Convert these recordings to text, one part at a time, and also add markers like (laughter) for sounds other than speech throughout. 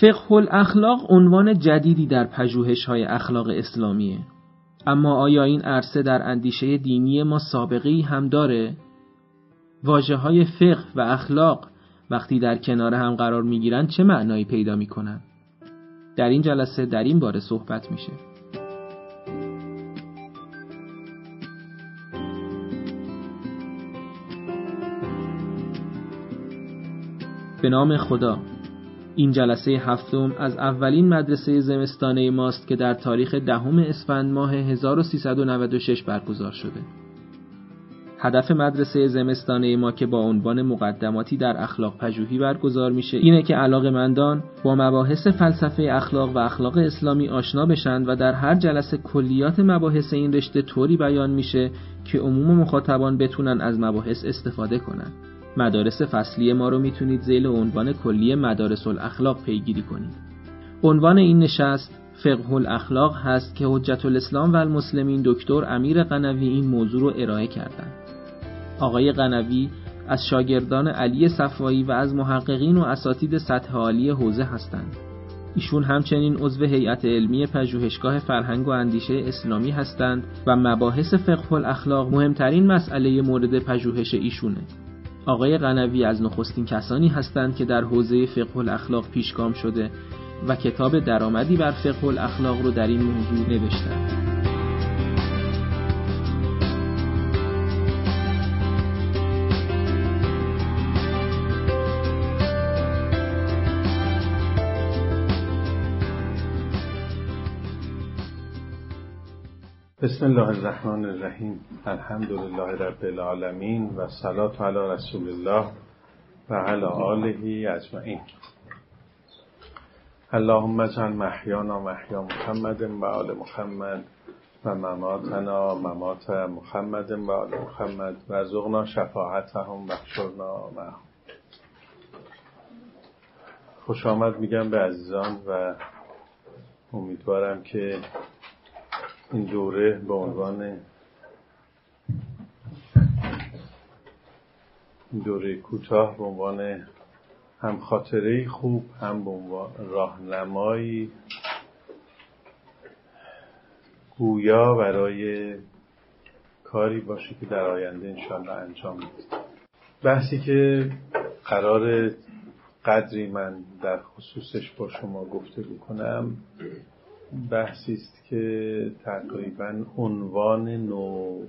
فقه الاخلاق عنوان جدیدی در پژوهش های اخلاق اسلامیه اما آیا این عرصه در اندیشه دینی ما سابقه هم داره؟ واجه های فقه و اخلاق وقتی در کنار هم قرار می گیرن چه معنایی پیدا می کنن؟ در این جلسه در این باره صحبت میشه. به نام خدا این جلسه هفتم از اولین مدرسه زمستانه ماست که در تاریخ دهم اسفند ماه 1396 برگزار شده. هدف مدرسه زمستانه ما که با عنوان مقدماتی در اخلاق پژوهی برگزار میشه اینه که علاقه مندان با مباحث فلسفه اخلاق و اخلاق اسلامی آشنا بشند و در هر جلسه کلیات مباحث این رشته طوری بیان میشه که عموم مخاطبان بتونن از مباحث استفاده کنند. مدارس فصلی ما رو می‌تونید زیل عنوان کلی مدارس الاخلاق پیگیری کنید. عنوان این نشست فقه الاخلاق هست که حجت الاسلام و المسلمین دکتر امیر قنوی این موضوع رو ارائه کردند. آقای قنوی از شاگردان علی صفایی و از محققین و اساتید سطح عالی حوزه هستند. ایشون همچنین عضو هیئت علمی پژوهشگاه فرهنگ و اندیشه اسلامی هستند و مباحث فقه الاخلاق مهمترین مسئله مورد پژوهش ایشونه. آقای قنوی از نخستین کسانی هستند که در حوزه فقه الاخلاق پیشگام شده و کتاب درآمدی بر فقه الاخلاق رو در این موضوع نوشتند. بسم الله الرحمن الرحیم. الحمد لله رب العالمین و صلات علی رسول الله و علی آله اجمعین. اللهم اجعل محیانا محیا محمد و آل محمد و مماتنا ممات محمد و آل محمد و ارزقنا شفاعتهم و معهم. خوش آمد میگم به عزیزان و امیدوارم که این دوره به عنوان دوره کوتاه به عنوان هم خاطره خوب هم به عنوان راهنمایی گویا برای کاری باشه که در آینده انشالله انجام می‌دید بحثی که قرار قدری من در خصوصش با شما گفته بکنم بحثی است که تقریبا عنوان نو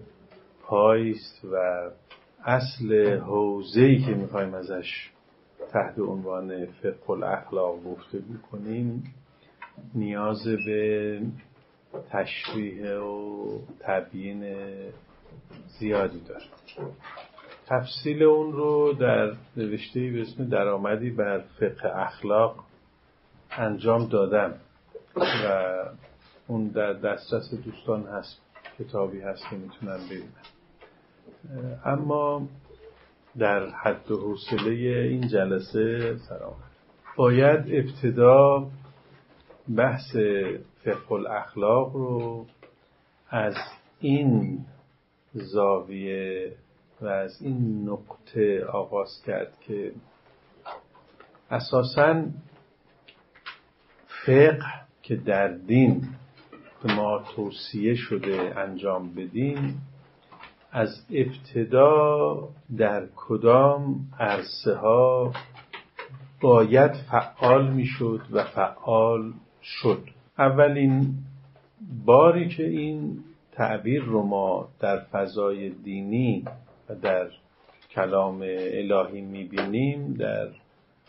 پایست و اصل حوزه‌ای که می‌خوایم ازش تحت عنوان فقه الاخلاق گفته بکنیم نیاز به تشریح و تبیین زیادی داره. تفصیل اون رو در نوشته به اسم درآمدی بر فقه اخلاق انجام دادم. و اون در دسترس دوستان هست کتابی هست که می‌تونن ببینن. اما در حد و حوصله این جلسه سلام. باید ابتدا بحث فقه الاخلاق رو از این زاویه و از این نقطه آغاز کرد که اساسا فقه که در دین به ما توصیه شده انجام بدیم از ابتدا در کدام عرصه ها باید فعال می‌شد و فعال شد؟ اولین باری که این تعبیر رو ما در فضای دینی و در کلام الهی می‌بینیم در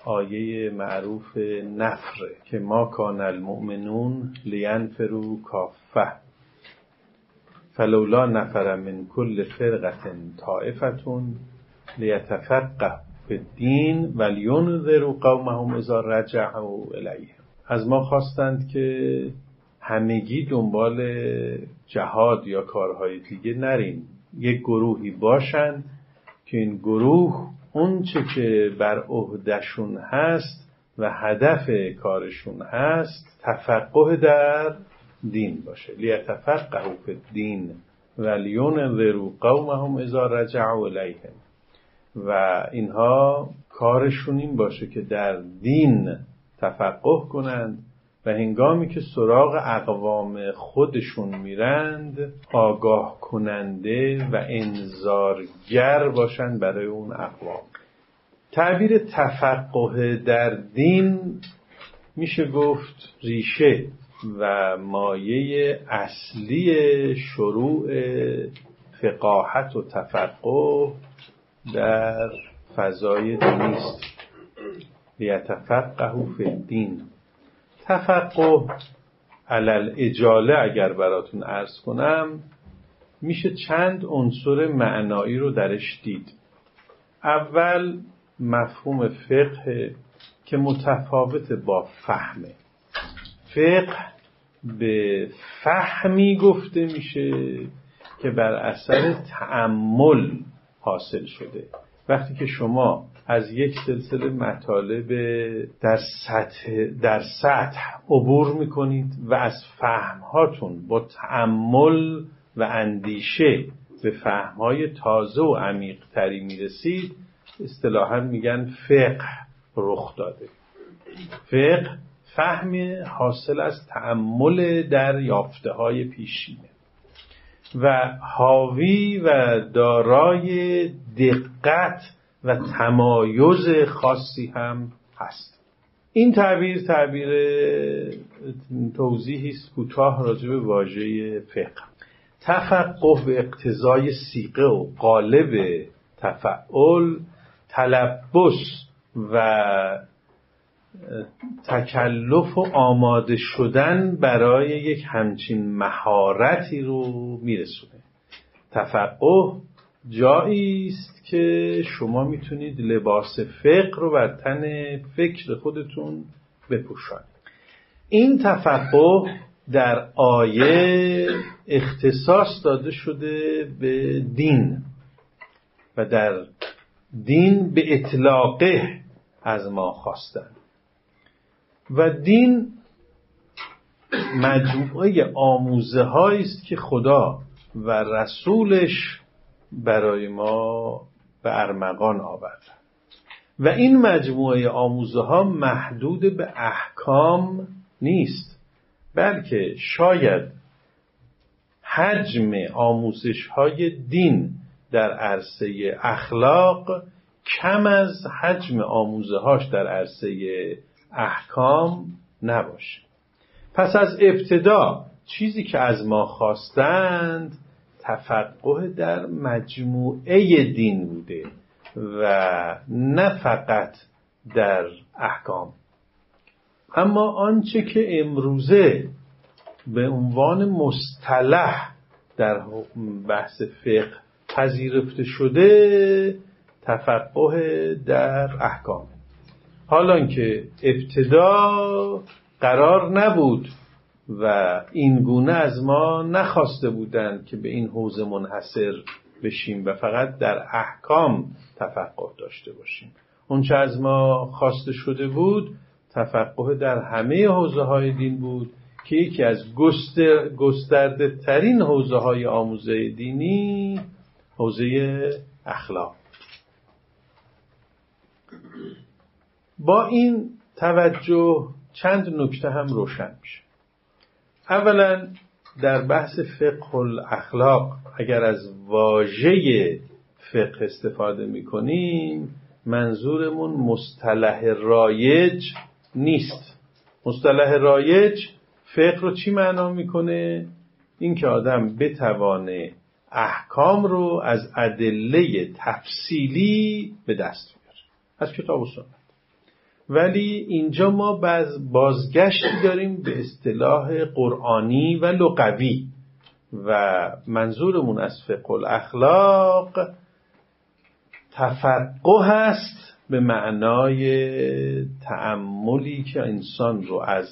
آیه معروف نفره که ما کان المؤمنون لینفرو کافه. فلولا نفر من کل فرقة طائفتون لیتفقه فی الدین ولینذروا قومهم اذا رجعوا الیهم از ما خواستند که همگی دنبال جهاد یا کارهای دیگه نریم یک گروهی باشند که این گروه اونچه که بر عهدهشون هست و هدف کارشون هست تفقه در دین باشه. لیتفقه فی الدین و لیونذروا قومهم اذا رجعوا الیهم. و اینها کارشون این باشه که در دین تفقه کنند و هنگامی که سراغ اقوام خودشون میرند آگاه کننده و انذارگر باشند برای اون اقوام. تعبیر تفقه در دین میشه گفت ریشه و مایه اصلی شروع فقاهت و تفقه در فضای دینی است لیتفقه فی الدین. تفقه علل اجاله اگر براتون ارز کنم میشه چند عنصر معنایی رو درش دید. اول مفهوم فقه که متفاوت با فهمه فقه به فهمی گفته میشه که بر اثر تعمل حاصل شده. وقتی که شما از یک سلسله مطالب در سطح, در سطح عبور می‌کنید و از فهمهاتون با تعمل و اندیشه به فهمهای تازه و عمیق تری می‌رسید اصطلاحا میگن فقه رخ داده. فقه فهم حاصل از تعمل در یافته های پیشینه و حاوی و دارای دقت و تمایز خاصی هم هست. این تعبیر تعبیر توضیحی است کوتاه راجع به واژه فقه. تفقه به اقتضای سیقه و قالب تفعل تلبس و تکلف و آماده شدن برای یک همچین مهارتی رو میرسونه. تفقه جایی است که شما می‌تونید لباس فقه رو بر تن فکر خودتون بپوشانید. این تفقه در آیه اختصاص داده شده به دین و در دین به اطلاقه از ما خواستند و دین مجموعه آموزه است که خدا و رسولش برای ما به ارمغان آورد. و این مجموعه آموزه ها محدود به احکام نیست بلکه شاید حجم آموزش های دین در عرصه اخلاق کم از حجم آموزه هاش در عرصه احکام نباشه. پس از ابتدا چیزی که از ما خواستند تفقه در مجموعه دین بوده و نه فقط در احکام. اما آنچه که امروزه به عنوان مصطلح در بحث فقه پذیرفته شده تفقه در احکام. حالا که ابتدا قرار نبود و این گونه از ما نخواسته بودند که به این حوزه منحصر بشیم و فقط در احکام تفقه داشته باشیم. اونچه از ما خواسته شده بود تفقه در همه حوزه های دین بود که یکی از گسترده ترین حوزه های آموزه دینی حوزه اخلاق. با این توجه چند نکته هم روشن میشه. اولا در بحث فقه الاخلاق اگر از واژه فقه استفاده می‌کنیم منظورمون مصطلح رایج نیست. مصطلح رایج فقه رو چی معنا می‌کنه؟ اینکه آدم بتوانه احکام رو از ادله تفصیلی به دست بیاره. از کتاب و سنت. ولی اینجا ما باز بازگشتی داریم به اصطلاح قرآنی و لغوی. و منظورمون از فقه الاخلاق تفقه هست به معنای تعملی که انسان رو از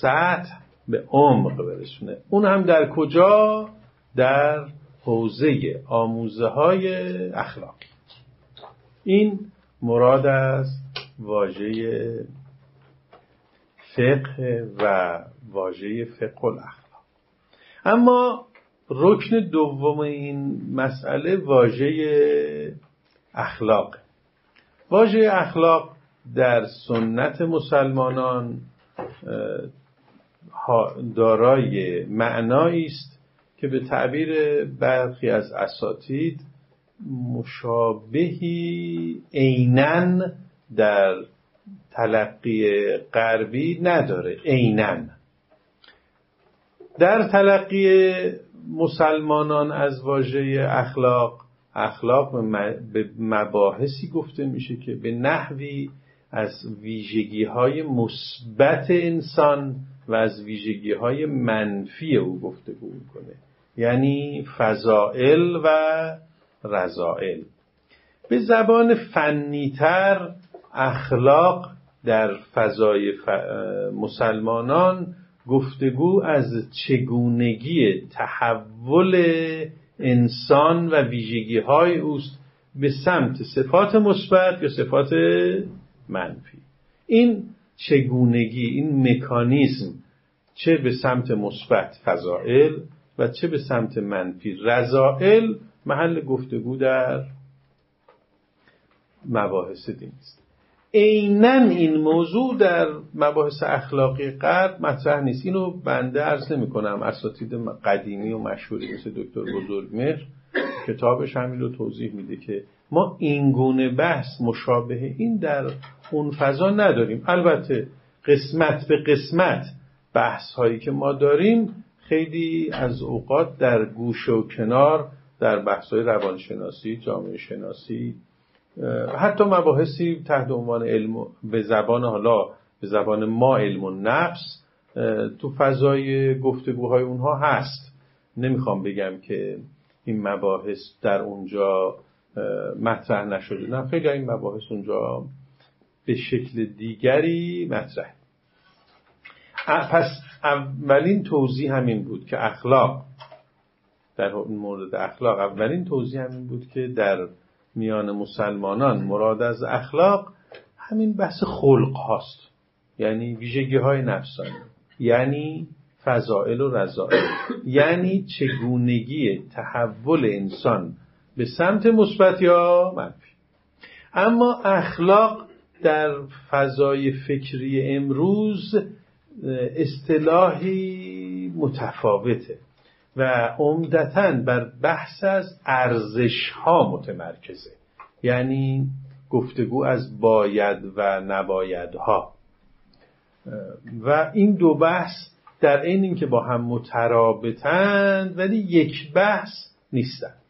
سطح به عمق برسونه. اون هم در کجا؟ در حوزه آموزه های اخلاقی. این مراد از واژه فقه و واژه فقه الاخلاق. اما رکن دوم این مسئله واژه اخلاق. واژه اخلاق در سنت مسلمانان دارای معنایی است که به تعبیر برخی از اساتید مشابهی عینا در تلقی غربی نداره عینا. در تلقی مسلمانان از واژه اخلاق اخلاق به مباحثی گفته میشه که به نحوی از ویژگی های مثبت انسان و از ویژگی های منفی او گفتگو می‌کنه. یعنی فضائل و رضائل. به زبان فنیتر اخلاق در فضای مسلمانان گفتگو از چگونگی تحول انسان و ویژگی های اوست به سمت صفات مثبت یا صفات منفی. این چگونگی این مکانیزم چه به سمت مثبت فضائل و چه به سمت منفی رضائل محل گفتگو در مباحث دین است. عینا این موضوع در مباحث اخلاقی غرب مطرح نیست. اینو بنده عرض نمی کنم اساتید قدیمی و مشهوری مثل دکتر بزرگمهر کتابش همین رو توضیح میده که ما این گونه بحث مشابه این در اون فضا نداریم. البته قسمت به قسمت بحث هایی که ما داریم خیلی از اوقات در گوش و کنار در بحث های روانشناسی جامعه شناسی حتی مباحثی تحت عنوان علم به زبان حالا به زبان ما علم و نفس تو فضای گفتگوهای اونها هست. نمی‌خوام بگم که این مباحث در اونجا مطرح نشده. نه خیلی این مباحث اونجا به شکل دیگری مطرح. پس اولین توضیح همین بود که اخلاق در مورد اخلاق اولین توضیح همین بود که در میان مسلمانان مراد از اخلاق همین بحث خلق هاست. یعنی ویژگی های نفسانی. یعنی فضائل و رضائل. یعنی چگونگی تحول انسان به سمت مثبت یا منفی. اما اخلاق در فضای فکری امروز اصطلاحی متفاوته. و عمدتا بر بحث از ارزش ها متمرکزه. یعنی گفتگو از باید و نبایدها. و این دو بحث در این اینکه با هم مترابطند ولی یک بحث نیستند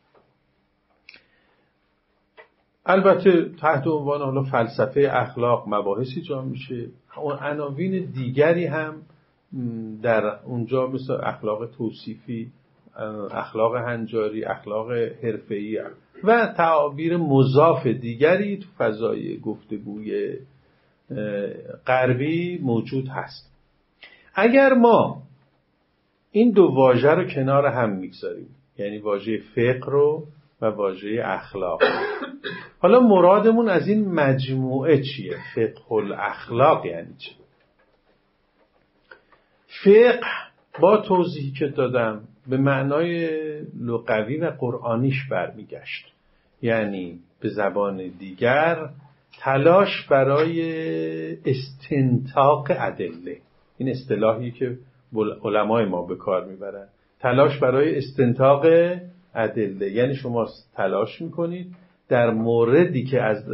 البته تحت عنوان حالا فلسفه اخلاق مباحثی جا میشه. اون عناوین دیگری هم در اونجا مثل اخلاق توصیفی اخلاق هنجاری اخلاق حرفه‌ای و تعابیر مضاف دیگری تو فضای گفتگوی غربی موجود هست. اگر ما این دو واژه رو کنار هم می‌گذاریم یعنی واژه فقه رو و واژه اخلاق حالا مرادمون از این مجموعه چیه؟ فقه الاخلاق یعنی چی؟ فقه با توضیحی که دادم به معنای لغوی و قرآنیش برمیگشت. یعنی به زبان دیگر تلاش برای استنتاق ادله. این اصطلاحی که علمای ما به کار می‌برن. تلاش برای استنتاق ادله. یعنی شما تلاش می‌کنید در موردی که از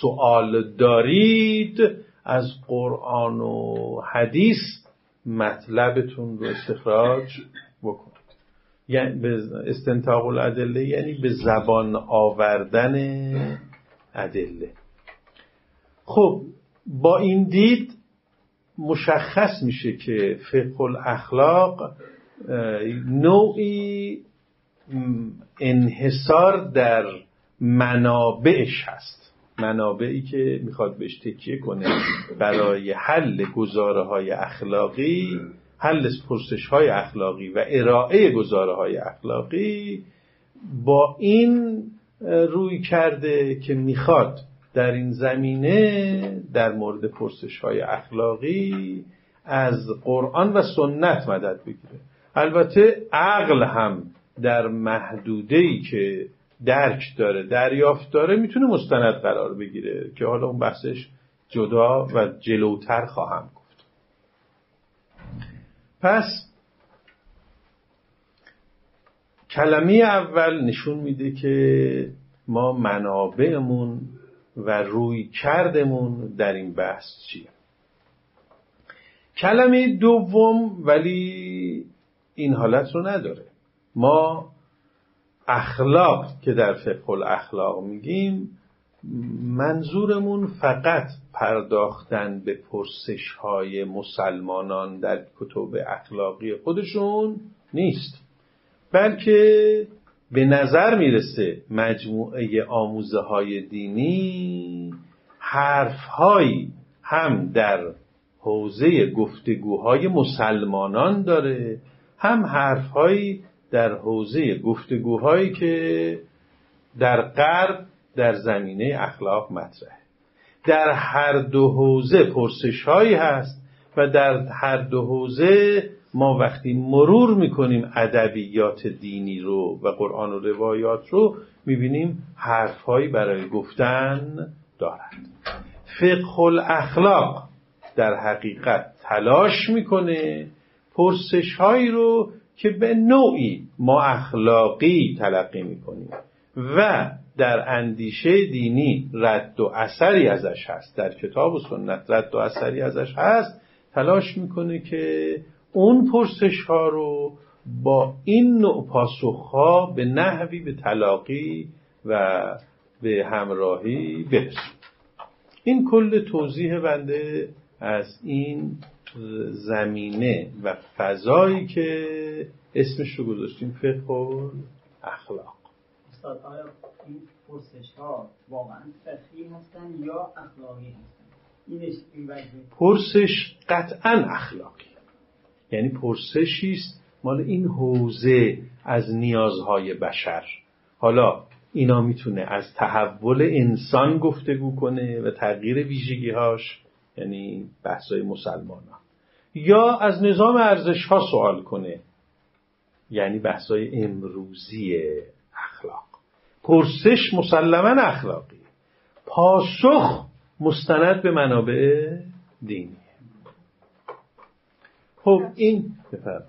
سوال دارید از قرآن و حدیث مطلبتون رو استخراج بکنید. یعنی به استنتاق الادله یعنی به زبان آوردن ادله. خب با این دید مشخص میشه که فقه الاخلاق نوعی انحصار در منابعش هست. منابعی که می‌خواد بهش تکیه کنه برای حل گزاره های اخلاقی حل پرسش های اخلاقی و ارائه گزاره های اخلاقی با این روی کرده که می‌خواد در این زمینه در مورد پرسش های اخلاقی از قرآن و سنت مدد بگیره. البته عقل هم در محدوده که درک داره دریافت داره می‌تونه مستند قرار بگیره که حالا اون بحثش جدا و جلوتر خواهم گفت. پس کلمه اول نشون میده که ما منابعمون و روی کردمون در این بحث چیه. کلمه دوم ولی این حالت رو نداره. ما اخلاق که در فقه الاخلاق میگیم منظورمون فقط پرداختن به پرسش های مسلمانان در کتب اخلاقی خودشون نیست بلکه به نظر می‌رسه مجموعه آموزه های دینی حرف هم در حوزه گفتگوهای مسلمانان داره هم حرفهایی در حوزه گفتگوهایی که در غرب در زمینه اخلاق مطرحه. در هر دو حوزه پرسش هایی هست و در هر دو حوزه ما وقتی مرور می‌کنیم ادبیات دینی رو و قرآن و روایات رو می‌بینیم حرفهایی برای گفتن دارند فقه الاخلاق در حقیقت تلاش می‌کنه پرسش هایی رو که به نوعی ما اخلاقی تلقی می‌کنیم و در اندیشه دینی رد و اثری ازش هست. در کتاب و سنت رد و اثری ازش هست. تلاش می‌کنه که اون پرسش ها رو با این نوع پاسخ ها به نحوی به تلاقی و به همراهی برسیم این کل توضیح بنده از این زمینه و فضایی که اسمش رو گذاشتیم فقه و اخلاق. استاد آیا این پرسش ها واقعا فقهی هستن یا اخلاقی هستن؟ پرسش قطعا اخلاقی. یعنی پرسشی است مال این حوزه از نیازهای بشر. حالا اینا می‌تونه از تحول انسان گفتگو کنه و تغییر ویژگیهاش یعنی بحثای مسلمان ها. یا از نظام ارزش ها سوال کنه. یعنی بحثای امروزی اخلاق. پرسش مسلما اخلاقی. پاسخ مستند به منابع دینی. خب این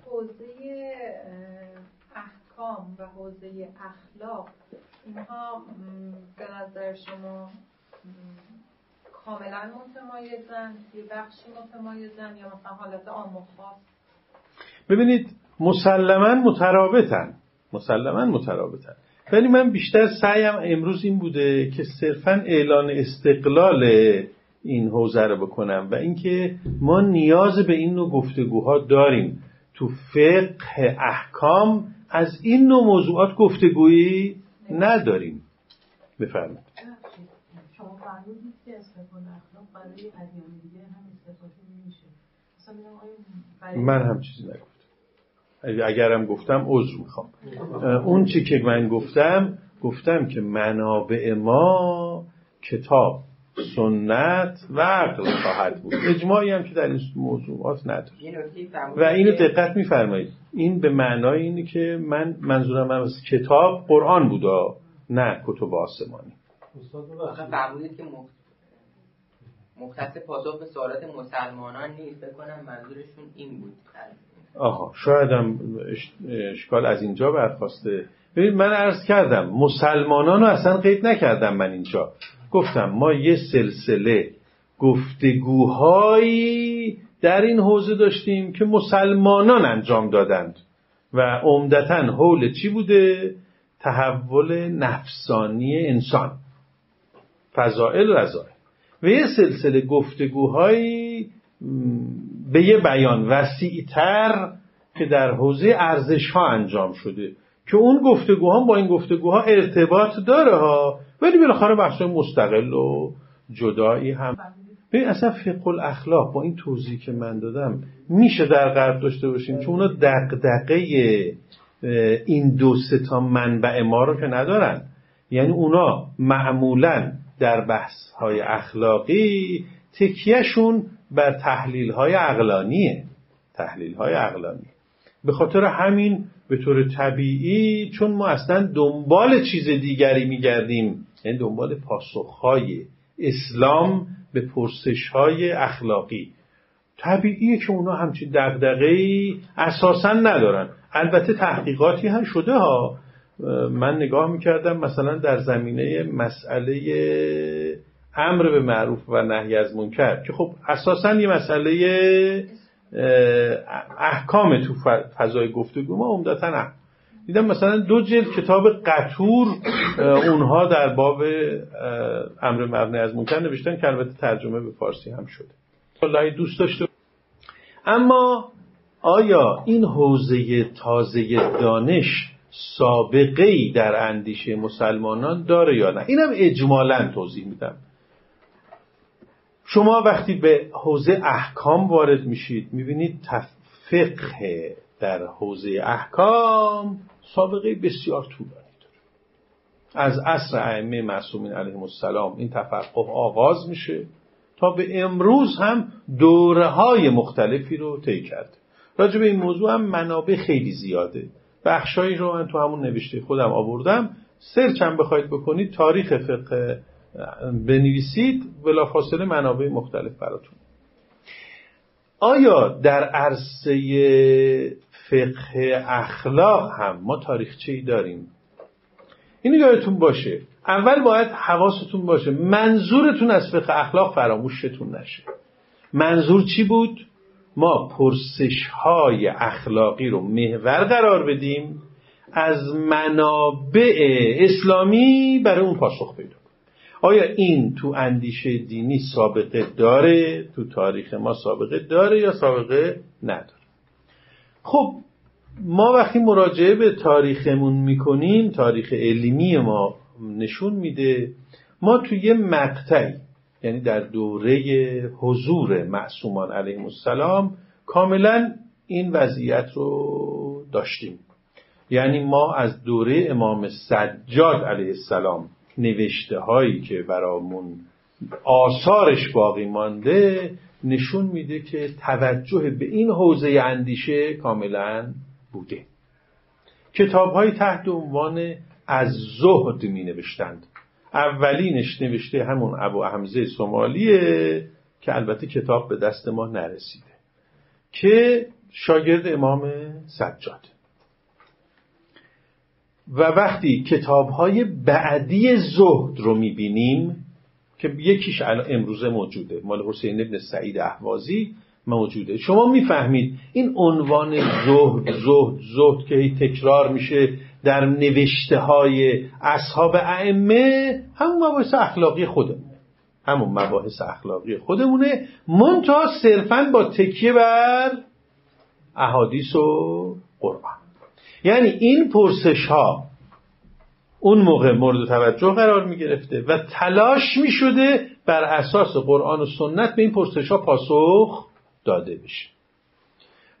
حوزه احکام و حوزه اخلاق اینها به شما کاملا متمایزن یه بخشی متمایزن یا مثلا حالت خاص ببینید مسلما مترابطن. مسلما مترابطن. ولی من بیشتر سعیم امروز این بوده که صرفا اعلان استقلال این حوزه رو بکنم و اینکه ما نیاز به این نوع گفتگوها داریم. تو فقه احکام از این نوع موضوعات گفتگویی نداریم. بفرمایید. من هم چیزی نگفتم. اگرم گفتم عذر می‌خوام. اون چی که من گفتم گفتم که منابع ما کتاب سنت و عقل خواهد بود. اجماعی هم که در این موضوعات نداره و اینو دقت میفرمایید. این به معنای اینه که من منظورم از کتاب قرآن بودا نه کتب آسمانی. فرمودید که مختص پاسخ به سوالات مسلمانان نیست. بکنم منظورشون این بود. آها شاید هم اشکال از اینجا برخواسته. ببین من عرض کردم مسلمانان رو اصلا قید نکردم من اینجا. گفتم ما یه سلسله گفتگوهایی در این حوزه داشتیم که مسلمانان انجام دادند و عمدتا حول چی بوده؟ تحول نفسانی انسان. فضائل رضایل و یه سلسله گفتگوهایی به یه بیان وسیعتر که در حوزه ارزش ها انجام شده که اون گفتگوها با این گفتگوها ارتباط داره ها ولی بالاخره بحث مستقل و جدایی هم. ببین اصلا فقه الاخلاق با این توضیح که من دادم میشه در غرب داشته باشیم چون اونا دقدقه این دو تا منبع ما رو که ندارن. یعنی اونا معمولا در بحث های اخلاقی تکیهشون بر تحلیل های عقلانیه. تحلیل های عقلانی به خاطر همین به طور طبیعی چون ما اصلا دنبال چیز دیگری میگردیم یعنی دنبال پاسخهای اسلام به پرسش های اخلاقی. طبیعیه که اونا همچین دقدقه اساسا ندارن. البته تحقیقاتی هم شده ها من نگاه می‌کردم مثلا در زمینه مسئله امر به معروف و نهی از منکر که خب اساسا یه مسئله احکام تو فضای گفتگو ما عمدتا دیدم مثلا دو جلد کتاب قطور اونها در باب امر مبنی از منکر نوشتن که البته ترجمه به فارسی هم شده. والله دوست داشته اما آیا این حوزه تازه دانش سابقه ای در اندیشه مسلمانان داره یا نه؟ اینم اجمالا توضیح میدم. شما وقتی به حوزه احکام وارد میشید می‌بینید فقه در حوزه احکام سابقه بسیار طولانی داره. از عصر ائمه معصومین علیهم السلام این تفقه آغاز میشه تا به امروز هم دوره های مختلفی رو طی کرد راجع به این موضوع هم منابع خیلی زیاده. بخشایی رو من تو همون نوشته خودم آوردم. سرچ هم بخواید بکنید تاریخ فقه بنویسید. بلافاصله منابع مختلف براتون. آیا در عرصه فقه اخلاق هم ما تاریخچه ای داریم؟ این یادتون باشه. اول باید حواستون باشه. منظورتون از فقه اخلاق فراموشتون نشه. منظور چی بود؟ ما پرسش های اخلاقی رو محور قرار بدیم از منابع اسلامی برای اون پاسخ پیدا آیا این تو اندیشه دینی سابقه داره؟ تو تاریخ ما سابقه داره یا سابقه نداره؟ خب ما وقتی مراجعه به تاریخمون می‌کنیم تاریخ علمی ما نشون میده ما توی یه مقطعی یعنی در دوره حضور معصومان علیهم السلام کاملا این وضعیت رو داشتیم. یعنی ما از دوره امام سجاد علیه السلام نوشته هایی که برامون آثارش باقی مانده نشون میده که توجه به این حوزه اندیشه کاملا بوده. کتاب های تحت عنوان از زهد می نوشتند اولینش نوشته همون ابو حمزه سومالیه که البته کتاب به دست ما نرسیده که شاگرد امام سجاد. و وقتی کتاب های بعدی زهد رو می‌بینیم که یکیش امروزه موجوده مال حسین ابن سعید احوازی موجوده. شما می‌فهمید این عنوان زهد زهد زهد که تکرار میشه در نوشته های اصحاب ائمه همون مباحث اخلاقی خودمونه. همون مباحث اخلاقی خودمونه. منتها صرفا با تکیه بر احادیث و قرآن. یعنی این پرسش ها اون موقع مورد توجه قرار می گرفته و تلاش می شده بر اساس قرآن و سنت به این پرسش ها پاسخ داده بشه.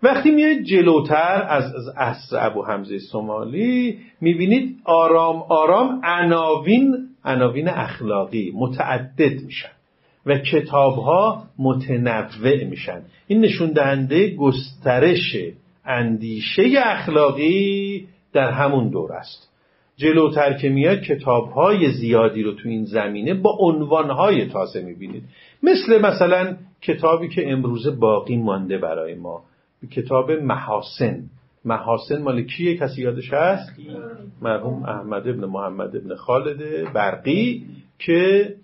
وقتی میایید جلوتر از عصر ابو حمزه سومالی می‌بینید آرام آرام عناوین عناوین اخلاقی متعدد میشن و کتاب ها متنوع میشن. این نشون دهنده گسترش اندیشه اخلاقی در همون دور است. جلوتر که میاد کتاب های زیادی رو تو این زمینه با عنوان های تازه می‌بینید. مثل مثلا کتابی که امروزه باقی مانده برای ما. کتاب محاسن. محاسن مال کیه؟ کسی یادش هست؟ مرحوم احمد ابن محمد ابن خالد برقی که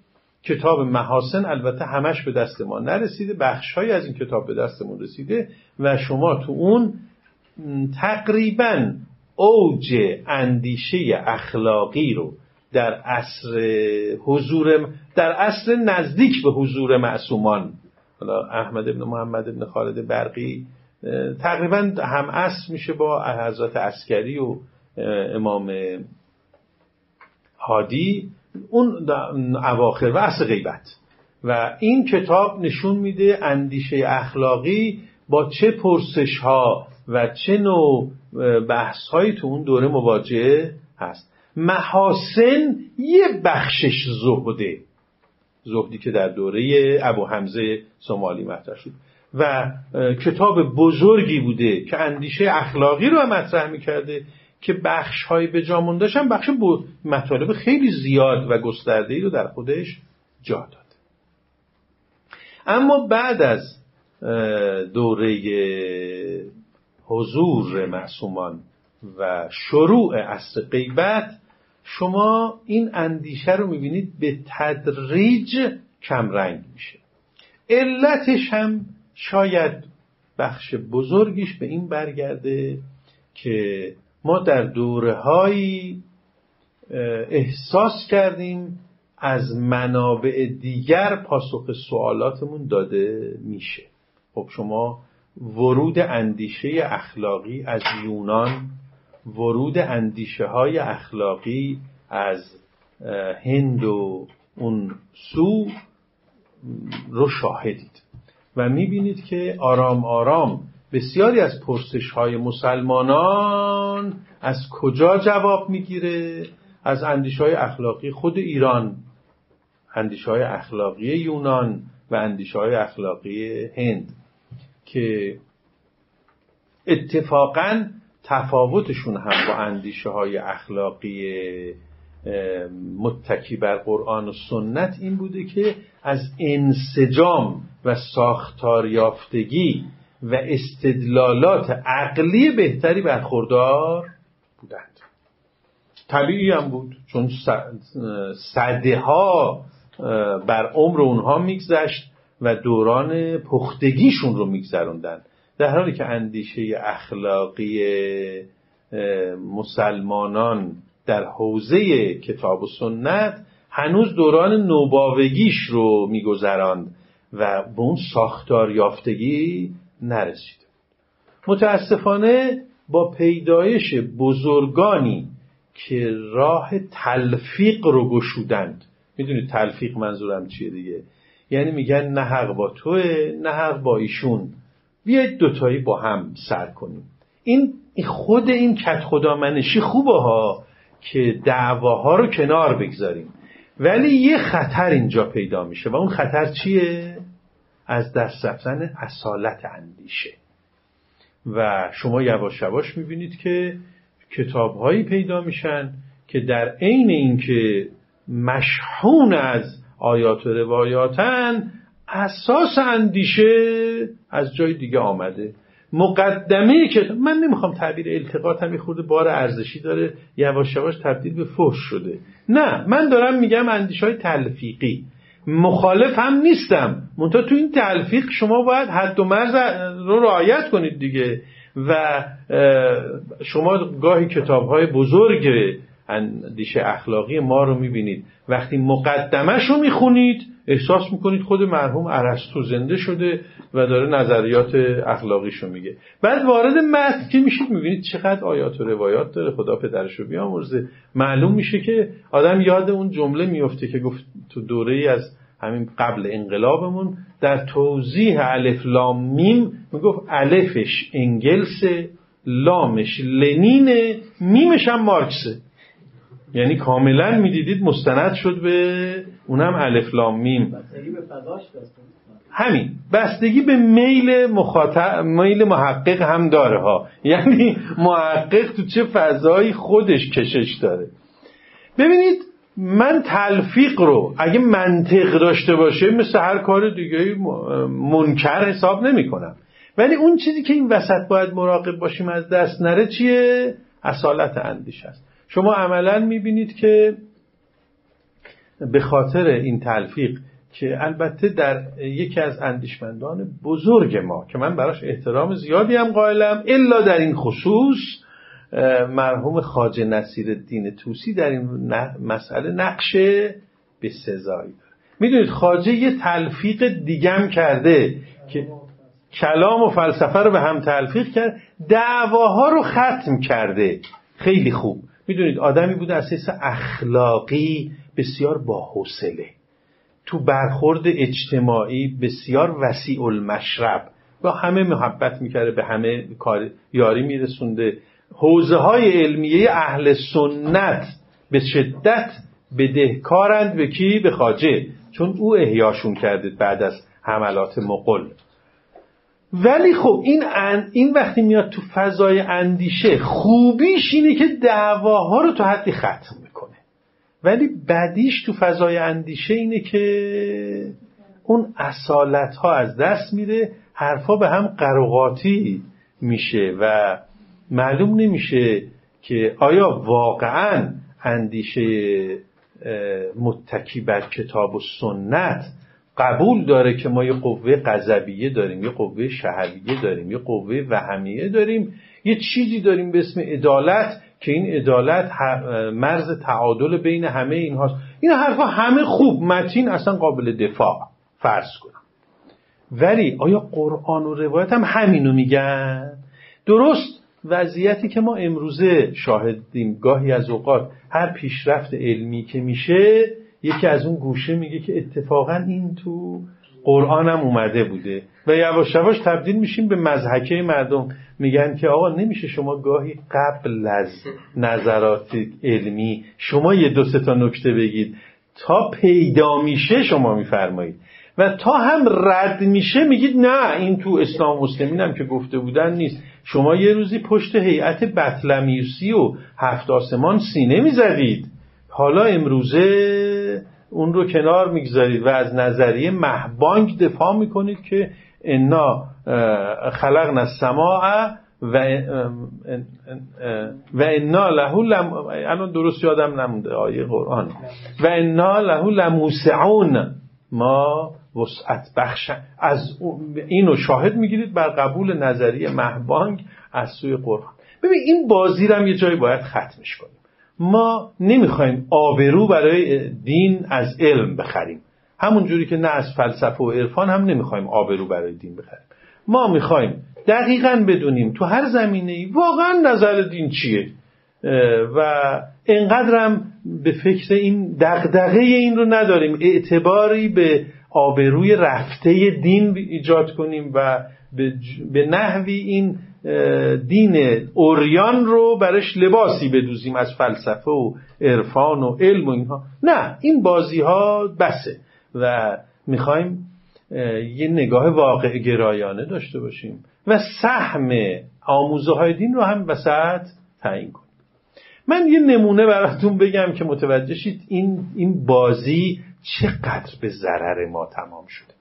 کتاب محاسن البته همش به دست ما نرسیده بخشهایی از این کتاب به دستمون رسیده و شما تو اون تقریبا اوج اندیشه اخلاقی رو در عصر حضور در عصر نزدیک به حضور معصومان حالا احمد ابن محمد ابن خالد برقی تقریبا هم اصل میشه با حضرت عسکری و امام هادی. اون اواخر و اصل غیبت. و این کتاب نشون میده اندیشه اخلاقی با چه پرسش ها و چه نوع بحث هایی تو اون دوره مواجه هست. محاسن یه بخشش زهده زهدی که در دوره ابو حمزه سومالی مطرح شد. و کتاب بزرگی بوده که اندیشه اخلاقی رو مطرح می‌کرده که بخش های به جا موندهشن بخش مطالب خیلی زیاد و گسترده ای رو در خودش جا داد. اما بعد از دوره حضور معصومان و شروع عصر غیبت شما این اندیشه رو می‌بینید به تدریج کمرنگ میشه. علتش هم شاید بخش بزرگیش به این برگرده که ما در دوره احساس کردیم از منابع دیگر پاسخ سوالاتمون داده میشه. خب شما ورود اندیشه اخلاقی از یونان ورود اندیشه های اخلاقی از هند و اون سو رو شاهدید. و می‌بینید که آرام آرام بسیاری از پرسش های مسلمانان از کجا جواب می‌گیره؟ از اندیش های اخلاقی خود ایران اندیش های اخلاقی یونان و اندیش های اخلاقی هند که اتفاقا تفاوتشون هم با اندیشه های اخلاقی متکی بر قرآن و سنت این بوده که از انسجام و ساختار یافتگی و استدلالات عقلی بهتری برخوردار بودند. طبیعی هم بود چون صده ها بر عمر اونها میگذشت و دوران پختگیشون رو میگذروندن. در حالی که اندیشه اخلاقی مسلمانان در حوزه کتاب و سنت هنوز دوران نوباوگیش رو میگذراند. و به اون ساختار یافتگی نرسید. متاسفانه با پیدایش بزرگانی که راه تلفیق رو گشودند. می‌دونید تلفیق منظورم چیه دیگه؟ یعنی میگن نه حق با توه نه حق با ایشون. بیاید دوتایی با هم سر کنیم. این خود این کت خدا منشی خوبه ها که دعواها رو کنار بگذاریم. ولی یه خطر اینجا پیدا میشه و اون خطر چیه؟ از دست رفتن اصالت اندیشه. و شما یواش یواش می‌بینید که کتابهایی پیدا میشن که در عین اینکه مشحون از آیات و روایاتن اساس اندیشه از جای دیگه آمده. مقدمه که من نمی‌خوام تعبیر التقاط هم خورده بار ارزشی داره یواش یواش تبدیل به فحش شده. نه من دارم میگم اندیشه های تلفیقی. مخالف هم نیستم. منتها تو این تلفیق شما باید حد و مرز رو رعایت کنید دیگه. و شما گاهی کتاب های بزرگ اندیشه اخلاقی ما رو می‌بینید. وقتی مقدمش رو می‌خونید احساس می‌کنید خود مرحوم عرستو زنده شده و داره نظریات اخلاقیشو میگه. بعد وارد متن که میشید می‌بینید چقدر آیات و روایات داره. خدا پدرش رو بیامرزه. معلوم میشه که آدم یاد اون جمله میفته که گفت تو دوره ای از همین قبل انقلابمون در توضیح الف لام میم می‌گفت الفش انگلس لامش لنینه میمش هم مارکسه. یعنی کاملا می‌دیدید مستند شد به اونم الف لام میم. همین. بستگی به میل مخاطب میل محقق هم داره ها. (laughs) یعنی محقق تو چه فضایی خودش کشش داره. ببینید من تلفیق رو اگه منطق داشته باشه مثل هر کار دیگه منکر حساب نمی کنم. ولی اون چیزی که این وسط باید مراقب باشیم از دست نره چیه؟ اصالت اندیش است. شما عملا می‌بینید که به خاطر این تلفیق که البته در یکی از اندیشمندان بزرگ ما که من براش احترام زیادی هم قائلم الا در این خصوص مرحوم خاج نصیر الدین توسی در این مسئله نقش به سزایی داره. می‌دونید خاجه یه تلفیق دیگم کرده که کلام و فلسفه رو به هم تلفیق کرد دعواها رو ختم کرده. خیلی خوب. می‌دونید آدمی بوده اساس اخلاقی بسیار با حوصله تو برخورد اجتماعی بسیار وسیع المشرب با همه محبت می‌کرده به همه کار یاری میرسونده. حوزه های علمیه اهل سنت به شدت بدهکارند به کی؟ به خاجه چون او احیاشون کرده بعد از حملات مقل ولی خب این این وقتی میاد تو فضای اندیشه خوبیش اینه که دعواها رو تا حدی ختم می‌کنه. ولی بدیش تو فضای اندیشه اینه که اون اصالت ها از دست میره حرفا به هم قروقاتی میشه و معلوم نمیشه که آیا واقعا اندیشه متکی بر کتاب و سنت قبول داره که ما یه قوه قذبیه داریم یه قوه شهویه داریم یه قوه وهمیه داریم. یه چیزی داریم به اسم عدالت که این عدالت مرز تعادل بین همه اینهاست. این حرفا همه خوب متین اصلا قابل دفاع. فرض کنم. ولی آیا قرآن و روایت هم همینو میگن؟ درست وضعیتی که ما امروزه شاهدیم گاهی از اوقات هر پیشرفت علمی که میشه یکی از اون گوشه میگه که اتفاقا این تو قرآن هم اومده بوده. و یواش یواش تبدیل میشیم به مزحکه مردم. میگن که آقا نمیشه شما گاهی قبل از نظرات علمی شما یه دو تا نکته بگید. تا پیدا میشه شما میفرمایید. و تا هم رد میشه میگید نه این تو اسلام مسلمین هم که گفته بودن نیست. شما یه روزی پشت هیئت بطلمیوسی و هفت آسمان سینه می‌زدید. حالا امروزه اون رو کنار می‌گذارید و از نظریه محبانک دفاع می‌کنید که انا خلقنا السماع و و انا له لم الان درست یادم نمونده آیه قرآن. و انا له لموسعون. ما وسعت بخش از اینو شاهد می‌گیرید بر قبول نظریه محبانگ از سوی قرآن. ببین این بازی هم یه جایی باید ختمش کنیم. ما نمی‌خوایم آبرو برای دین از علم بخریم. همون جوری که نه از فلسفه و عرفان هم نمی‌خوایم آبرو برای دین بخریم. ما می‌خوایم دقیقا بدونیم تو هر زمینه ای واقعا نظر دین چیه. و انقدرم به فکر این دغدغه این رو نداریم. اعتباری به آبروی رفته دین ایجاد کنیم و به نحوی این دین اوریان رو برش لباسی بدوزیم از فلسفه و عرفان و علم و اینها. نه این بازی ها بسه و می‌خوایم یه نگاه واقع گرایانه داشته باشیم و سهم آموزه های دین رو هم وسط تعیین کنیم. من یه نمونه براتون بگم که متوجه شید این, این بازی چقدر به ضرر ما تمام شده.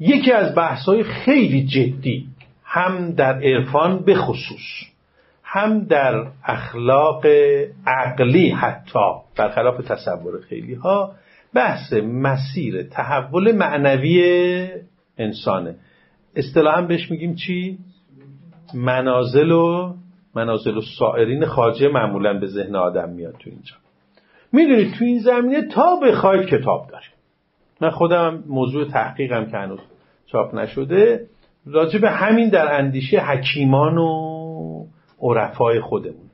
یکی از بحث‌های خیلی جدی هم در عرفان به خصوص هم در اخلاق عقلی حتی برخلاف تصور خیلی ها بحث مسیر تحول معنوی انسانه. اصطلاحا بهش میگیم چی؟ منازل و منازل و سائرین خاجه معمولا به ذهن آدم میاد تو اینجا. می‌دونید تو این زمینه تا بخواید کتاب داریم من خودم موضوع تحقیقم که هنوز چاپ نشده راجع به همین در اندیشه حکیمان و عرفای خودمون.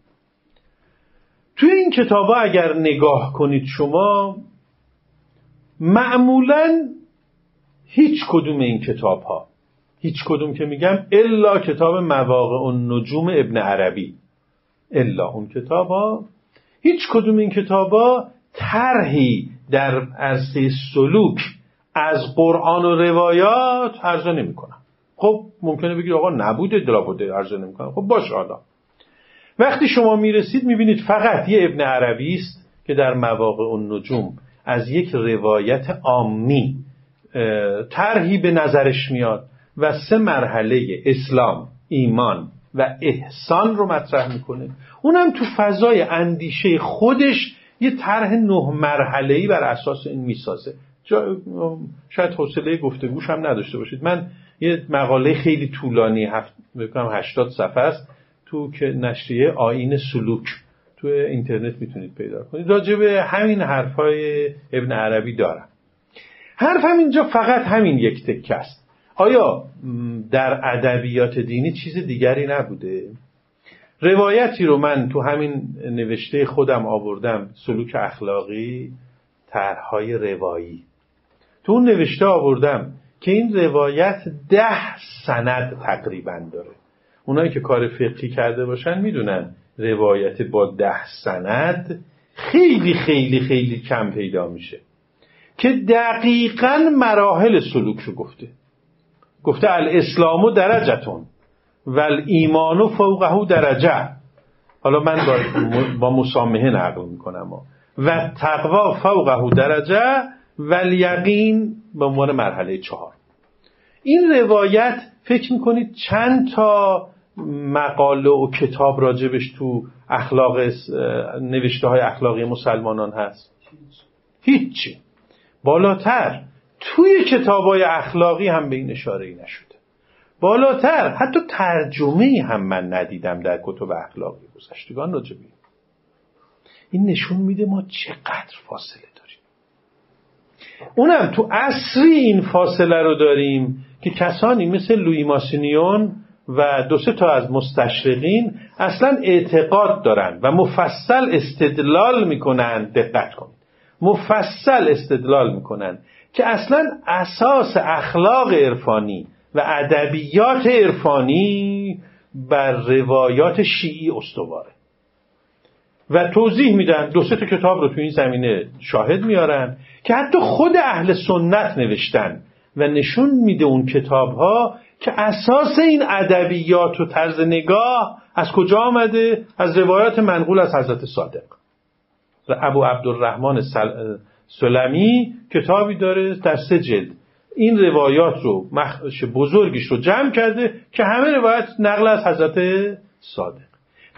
توی این کتابا اگر نگاه کنید شما معمولا هیچ کدوم این کتاب ها هیچ کدوم که میگم الا کتاب مواقع نجوم ابن عربی. الا اون کتاب ها هیچ کدوم این کتاب ها طرحی در عرصه سلوک از قرآن و روایات عرضه نمی‌کنن. خب ممکنه بگید آقا نبوده دلابوده عرضه نمی‌کنن خب باشه حالا. وقتی شما می‌رسید می‌بینید فقط یه ابن عربی است که در مواقع اون نجوم از یک روایت عامی طرحی به نظرش میاد و سه مرحله اسلام ایمان و احسان رو مطرح می‌کنه. اونم تو فضای اندیشه خودش یه طرح نه مرحله بر اساس این می‌سازه. شاید حوصله گفتگوش هم نداشته باشید. من یه مقاله خیلی طولانی هفت بکنم 80 صفحه است تو که نشریه آین سلوک تو اینترنت می‌تونید پیدا کنید. راجع به همین حرفای ابن عربی دارم. حرفم اینجا فقط همین یک تکه است. آیا در ادبیات دینی چیز دیگری نبوده؟ روایتی رو من تو همین نوشته خودم آوردم سلوک اخلاقی طرحهای روایی. تو اون نوشته آوردم که این روایت ده سند تقریبا داره. اونایی که کار فقهی کرده باشن می‌دونن روایت با ده سند خیلی خیلی خیلی کم پیدا میشه. که دقیقا مراحل سلوک رو گفته. گفته الاسلام درجتون و ایمان فوقه درجه. حالا من با, با مسامحه نقل می‌کنم. و تقوا فوقه درجه ولیقین به عنوان مرحله چهار. این روایت فکر می‌کنید چند تا مقاله و کتاب راجبش تو اخلاق نوشته های اخلاقی مسلمانان هست؟ هیچی بالاتر. توی کتاب های اخلاقی هم به این اشاره ای نشده. بالاتر. حتی ترجمه هم من ندیدم در کتب اخلاقی گذشتگان راجبی. این نشون میده ما چقدر فاصله. اونم تو اصری این فاصله رو داریم که کسانی مثل لوی ماسینیون و دو سه تا از مستشرقین اصلا اعتقاد دارن و مفصل استدلال می‌کنن. دقت کنید. مفصل استدلال می‌کنن که اصلا اساس اخلاق عرفانی و ادبیات عرفانی بر روایات شیعی استواره. و توضیح میدن دو سه تا کتاب رو تو این زمینه شاهد میارن که حتی خود اهل سنت نوشتن و نشون میده اون کتاب ها که اساس این ادبیات و طرز نگاه از کجا آمده؟ از روایات منقول از حضرت صادق. و ابو عبدالرحمن سلمی کتابی داره در سه جلد. این روایات رو مخش بزرگیش رو جمع کرده که همه روایت نقل از حضرت صادق.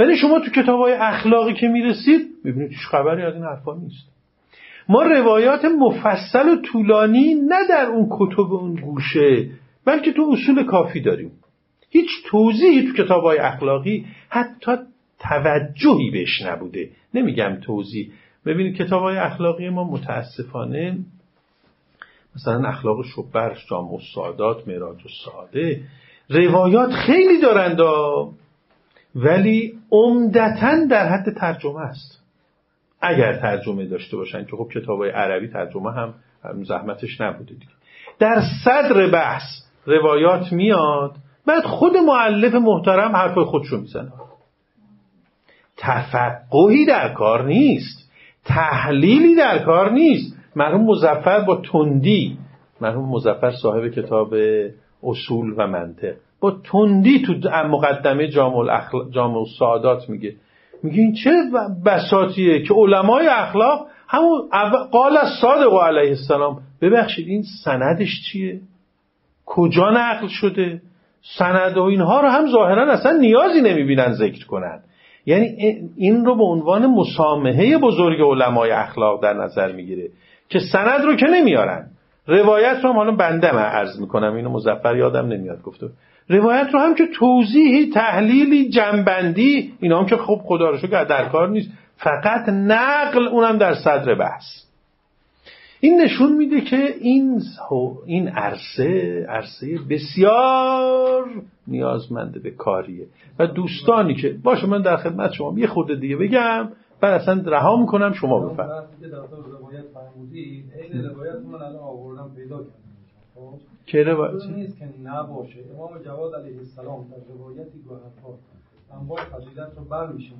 ولی شما تو کتاب های اخلاقی که می‌رسید می‌بینید هیچ خبری از این حرفا نیست. ما روایات مفصل و طولانی نه در اون کتب اون گوشه بلکه تو اصول کافی داریم. هیچ توضیحی تو کتاب های اخلاقی حتی توجهی بهش نبوده. نمیگم توضیح. ببینید کتاب های اخلاقی ما متاسفانه مثلا اخلاق شبر جام و سادات معراج و ساده روایات خیلی دارند ولی عمدتا در حد ترجمه است. اگر ترجمه داشته باشن که خب کتاب عربی ترجمه هم زحمتش نبوده دیگه. در صدر بحث روایات میاد بعد خود معلف محترم حرفای خودشو می‌زنه. تفقهی در کار نیست. تحلیلی در کار نیست. مرحوم مزفر با تندی مرحوم مزفر صاحب کتاب اصول و منطق. با تندی تو مقدمه جامع, الاخل... جامع سعادات میگه. میگه این چه بساتیه که علمای اخلاق همون قال از صادق علیه السلام ببخشید این سندش چیه؟ کجا نقل شده؟ سند و اینها رو هم ظاهرا اصلا نیازی نمی‌بینن ذکر کنن. یعنی این رو به عنوان مسامحه بزرگ علمای اخلاق در نظر می‌گیره که سند رو که نمیارن. روایت رو هم حالا بنده من عرض می‌کنم اینو مزفر یادم نمیاد گفته. روایت رو هم که توضیحی تحلیلی جنبندی اینا هم که خب خدا رو شکر در کار نیست. فقط نقل اونم در صدر بحث. این نشون میده که این این عرصه عرصه بسیار نیازمنده به کاریه. و دوستانی که باشه من در خدمت شما یه خورده دیگه بگم. بعد اصلا رها می‌کنم شما بفرمایید. که روایت نیست که نباشه. امام جواد علیه السلام در روایتی گوهرها انواع فضیلت رو برمیشن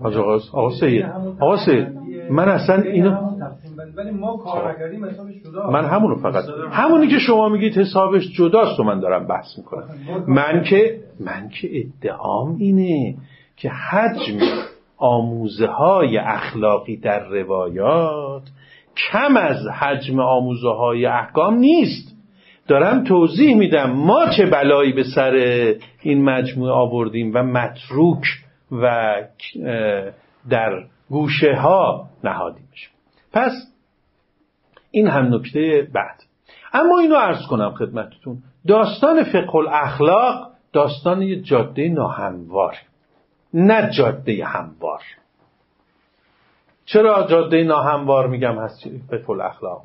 حاج آقا آقا سید آقا سید من اصلا اینو ولی ما کار نکردیم حسابش جدا من همونو فقط همونی که شما میگید حسابش جداست و من دارم بحث می‌کنم. من که من که ادعام اینه که حجم آموزه های اخلاقی در روایات کم از حجم آموزه های احکام نیست. دارم توضیح میدم ما چه بلایی به سر این مجموعه آوردیم و متروک و در گوشه ها نهادیمش پس این هم نکته بعد. اما اینو عرض کنم خدمتتون. داستان فقه الاخلاق داستان یه جاده ناهموار نه جاده هموار. چرا جاده ناهموار میگم هست فقه الاخلاق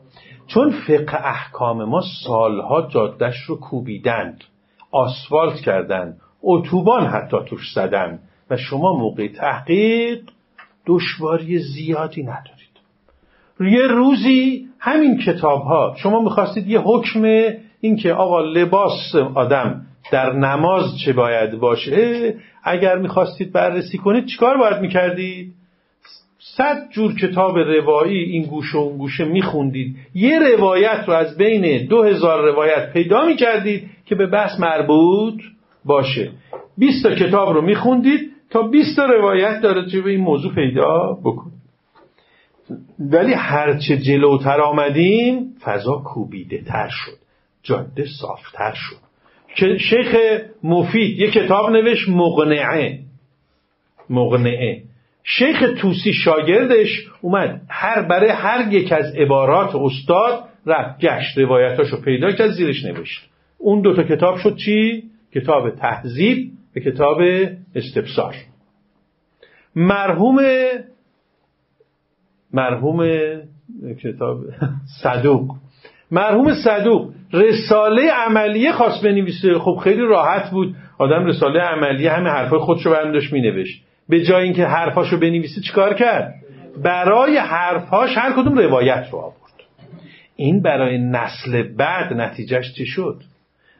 چون فقه احکام ما سالها جادهش رو کوبیدند آسفالت کردند اتوبان حتی توش زدن و شما موقع تحقیق دشواری زیادی ندارید. یه روزی همین کتاب ها شما می‌خواستید یه حکم این که آقا لباس آدم در نماز چه باید باشه؟ اگر می‌خواستید بررسی کنید چیکار باید می‌کردید؟ صد جور کتاب روایی این گوشه و اون گوشه میخوندید. یه روایت رو از بین دو هزار روایت پیدا می‌کردید که به بحث مربوط باشه. 20 تا کتاب رو میخوندید تا 20 تا روایت داره چه به این موضوع پیدا بکنید. ولی هرچه جلوتر آمدیم فضا کوبیده تر شد جاده صافتر شد. شیخ مفید یه کتاب نوشت مقنعه. مقنعه. شیخ توسی شاگردش اومد هر برای هر یک از عبارات استاد رفت گشت روایتاشو پیدا کرد زیرش نوشت. اون دوتا کتاب شد چی؟ کتاب تهذیب به کتاب استفسار مرحوم مرحوم کتاب صدوق. مرحوم صدوق رساله عملیه خواست بنویسه. خب خیلی راحت بود. آدم رساله عملیه همه حرفای خودشو برمیداشت مینوشت. به جای اینکه حرفاشو بنویسه چیکار کرد؟ برای حرفهاش هر کدوم روایت رو آورد. این برای نسل بعد نتیجهش چی شد؟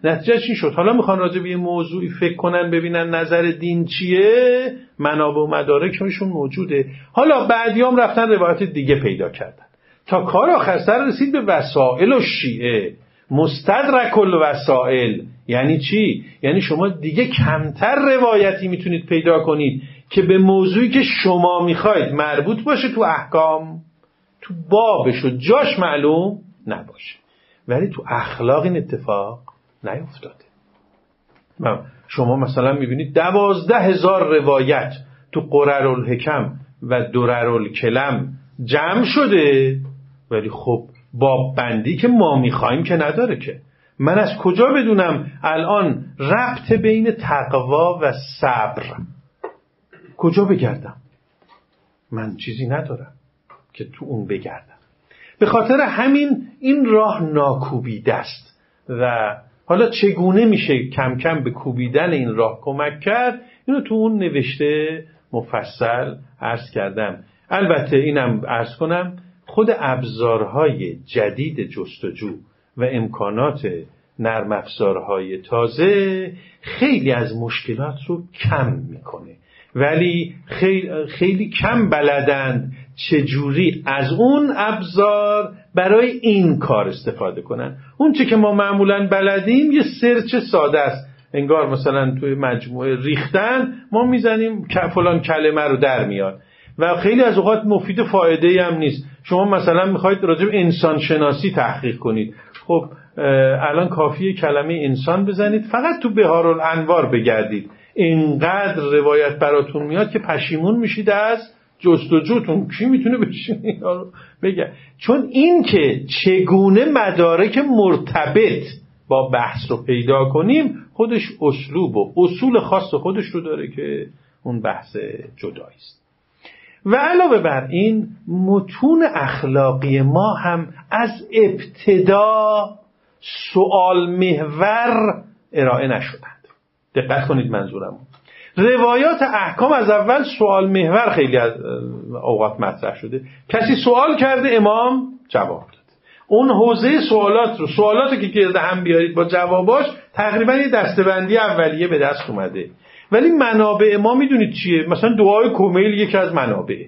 نتیجه چی شد. حالا می‌خوان راجع به یه موضوعی فکر کنن ببینن نظر دین چیه؟ منابع و مدارکشون موجوده. حالا بعدیام رفتن روایت دیگه پیدا کردن. تا کار آخر سر رسید به وسائل و شیعه. مستدرک وسائل یعنی چی؟ یعنی شما دیگه کمتر روایتی می‌تونید پیدا کنید که به موضوعی که شما می‌خواید مربوط باشه تو احکام تو بابش و جاش معلوم نباشه. ولی تو اخلاق این اتفاق نیفتاده. شما مثلا می‌بینید دوازده هزار روایت تو قرر الحکم و درر الکلم جمع شده ولی خب باب بندی که ما می‌خوایم که نداره که. من از کجا بدونم الان ربط بین تقوا و صبر؟ کجا بگردم؟ من چیزی ندارم که تو اون بگردم. به خاطر همین این راه ناکوبیده است و حالا چگونه میشه کم کم به کوبیدن این راه کمک کرد؟ اینو تو اون نوشته مفصل عرض کردم. البته اینم عرض کنم خود ابزارهای جدید جستجو و امکانات نرم افزارهای تازه خیلی از مشکلات رو کم می‌کنه. ولی خیلی, خیلی کم بلدند چجوری از اون ابزار برای این کار استفاده کنن. اون چه که ما معمولا بلدیم یه سرچ ساده است. انگار مثلا توی مجموعه ریختن ما می‌زنیم فلان کلمه رو در میاد. و خیلی از اوقات مفید فایده هم نیست. شما مثلا می‌خواید راجع به انسان شناسی تحقیق کنید. خب الان کافیه کلمه انسان بزنید. فقط تو بهار الانوار بگردید. اینقدر روایت براتون میاد که پشیمون میشید از جستجوتون. کی می‌تونه بشین بگه؟ چون این که چگونه مدارک مرتبط با بحث رو پیدا کنیم خودش اسلوب و اصول خاص خودش رو داره که اون بحث جدایی است و علاوه بر این متون اخلاقی ما هم از ابتدا سوال محور ارائه نشدند. دقت کنید منظورم روایات احکام از اول سوال محور خیلی از اوقات مطرح شده. کسی سوال کرده امام جواب داد. اون حوزه سوالات رو سوالاتی که گرد هم بیارید با جواباش تقریبا یه دستبندی اولیه به دست اومده. ولی منابع ما می‌دونید چیه؟ مثلا دعای کمیل یکی از منابع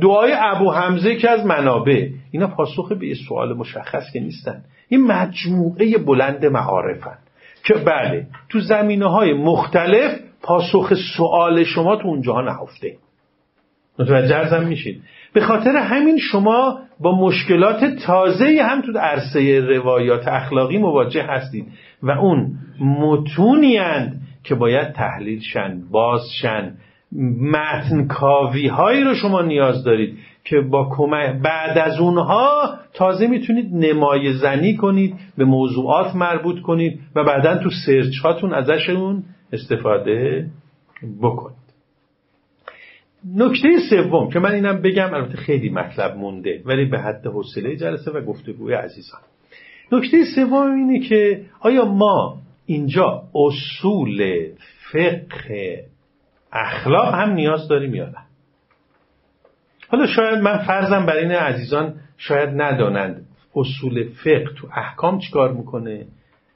دعای ابو حمزه یکی از منابع اینا پاسخ به سوال مشخص که نیستن. این مجموعه بلند معارفن که بله تو زمینه های مختلف پاسخ سوال شما تو اونجاها نهفته. متوجه ارزم میشید به خاطر همین شما با مشکلات تازه هم تو عرصه روایات اخلاقی مواجه هستید و اون متونی که باید تحلیل شن باز شن. متن کاوی هایی رو شما نیاز دارید که با کمک بعد از اونها تازه می‌تونید نمای زنی کنید به موضوعات مربوط کنید و بعدا تو سرچ هاتون ازشون استفاده بکنید. نکته سوم که من اینم بگم البته خیلی مطلب مونده ولی به حد حوصله جلسه و گفتگوی عزیزان. نکته سوم اینه که آیا ما اینجا اصول فقه اخلاق هم نیاز داریم یا نه حالا شاید من فرضم بر این عزیزان شاید ندانند اصول فقه تو احکام چیکار می‌کنه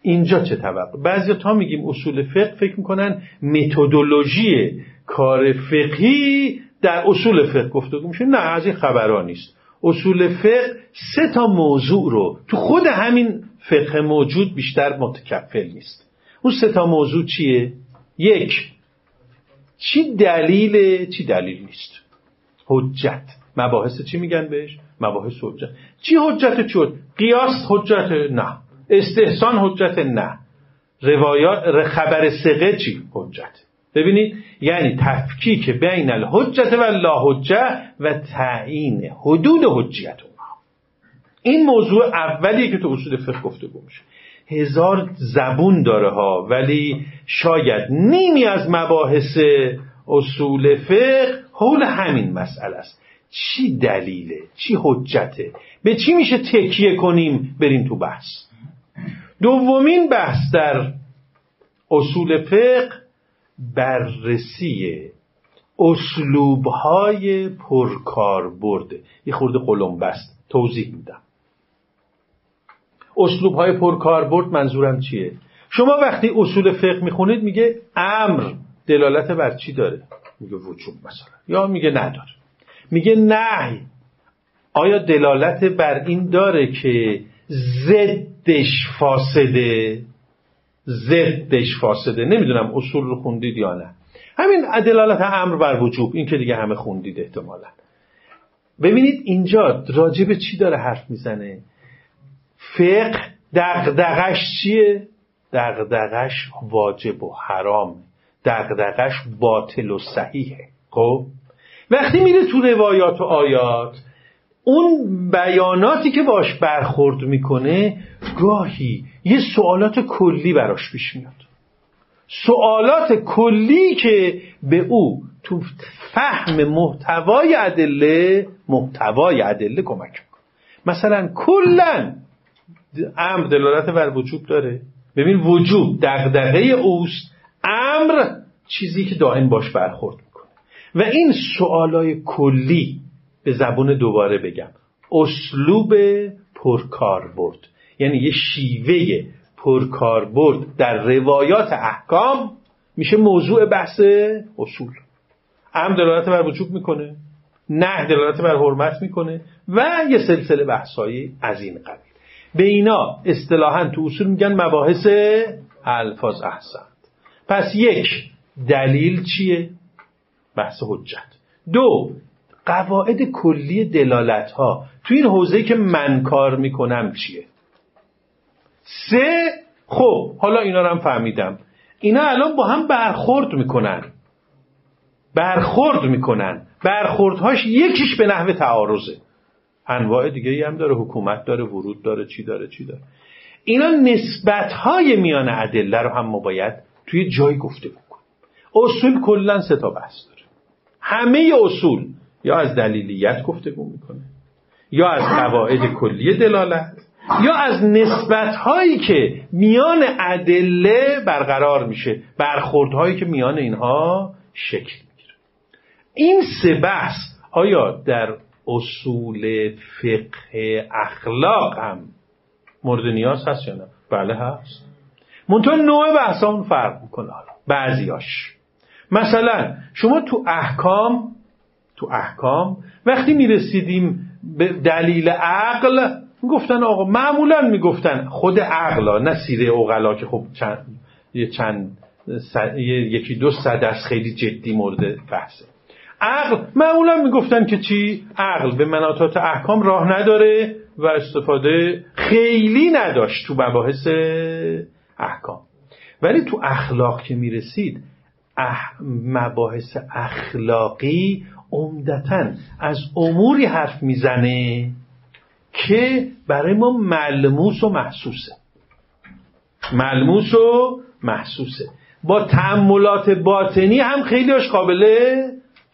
اینجا چه توقع؟ بعضی تا میگیم اصول فقه فکر می‌کنن متدولوژی کار فقهی در اصول فقه گفتگو میشه. نه از این خبرها نیست. اصول فقه سه تا موضوع رو تو خود همین فقه موجود بیشتر متکفل نیست. اون سه تا موضوع چیه؟ یک چی دلیل چی دلیل نیست؟ حجت. مباحث چی میگن بهش؟ مباحث حجت. چی حجت شد قیاس حجت نه. استحسان حجت نه. روایات خبر سقه چی؟ حجت. ببینید یعنی تفکیک بین الحجت و لا حجت و تعیین حدود حجیت اونها این موضوع اولیه که تو اصول فقه گفته میشه. هزار زبون داره ها ولی شاید نیمی از مباحث اصول فقه حول همین مسئله است. چی دلیله؟ چی حجته؟ به چی میشه تکیه کنیم؟ بریم تو بحث. دومین بحث در اصول فقه بررسی اسلوبهای پرکار برده یه خورده قلم بست توضیح میدم. اسلوبهای پرکاربرد منظورم چیه؟ شما وقتی اصول فقه می‌خونید میگه امر دلالت بر چی داره؟ میگه وجوب مثلا. یا میگه نداره. میگه نه آیا دلالت بر این داره که ضدش فاسده؟ ضدش فاسده. نمی‌دونم اصول رو خوندید یا نه. همین دلالت امر بر وجوب این که دیگه همه خوندید احتمالا. ببینید اینجا راجب چی داره حرف می‌زنه؟ فقه دغدغش چیه؟ دغدغش واجب و حرام دغدغش باطل و صحیحه. خب؟ وقتی میره تو روایات و آیات اون بیاناتی که باش برخورد می‌کنه گاهی یه سوالات کلی براش پیش میاد. سوالات کلی که به او تو فهم محتوای ادله محتوای ادله کمک می‌کنه. مثلا کلا امر دلالت بر وجوب داره. ببین وجوب دغدغه اوست. امر چیزی که دائم باش برخورد می‌کنه. و این سوالای کلی به زبون دوباره بگم. اسلوب پرکاربرد. یعنی یه شیوه پرکاربرد در روایات احکام میشه موضوع بحث اصول. امر دلالت بر وجوب می‌کنه. نه دلالت بر حرمت می‌کنه. و یه سلسله بحثایی از این قبیل. به اینا اصطلاحا تو اصول میگن مباحث الفاظ احسن پس یک دلیل چیه؟ بحث حجت. دو قواعد کلی دلالت ها تو این حوزه که من کار می‌کنم چیه؟ سه خب حالا اینا رو هم فهمیدم. اینا الان با هم برخورد می‌کنن. برخورد می‌کنن. برخوردهاش یکیش به نحو تعارضه. انواع دیگه ای هم داره حکومت داره ورود داره چی داره چی داره. اینا نسبت های میان ادله رو هم ما باید توی جای گفته بکنیم. اصول کلا سه تا بحث داره. همه اصول یا از دلیلیت گفتگو می‌کنه یا از قواعد کلی دلالت یا از نسبت هایی که میان ادله برقرار میشه برخورد هایی که میان اینها شکل می‌گیره. این سه بحث آیا در اصول فقه اخلاق هم. مورد نیاز هست یا نه؟ بله هست. منتها نوع بحث اون فرق می‌کنه حالا. بعضیاش مثلا شما تو احکام تو احکام وقتی می‌رسیدیم به دلیل عقل گفتن آقا معمولا می‌گفتن خود عقلا نه سیره اوغلا که خب چند یه چند یکی دو صد از خیلی جدی مورد بحثه. عقل. معمولا می‌گفتن که چی؟ عقل به مناطات احکام راه نداره و استفاده خیلی نداشت تو مباحث احکام. ولی تو اخلاق که می‌رسید اح... مباحث اخلاقی عمدتا از اموری حرف می‌زنه که برای ما ملموس و محسوسه. ملموس و محسوسه. با تعملات باطنی هم خیلیش قابله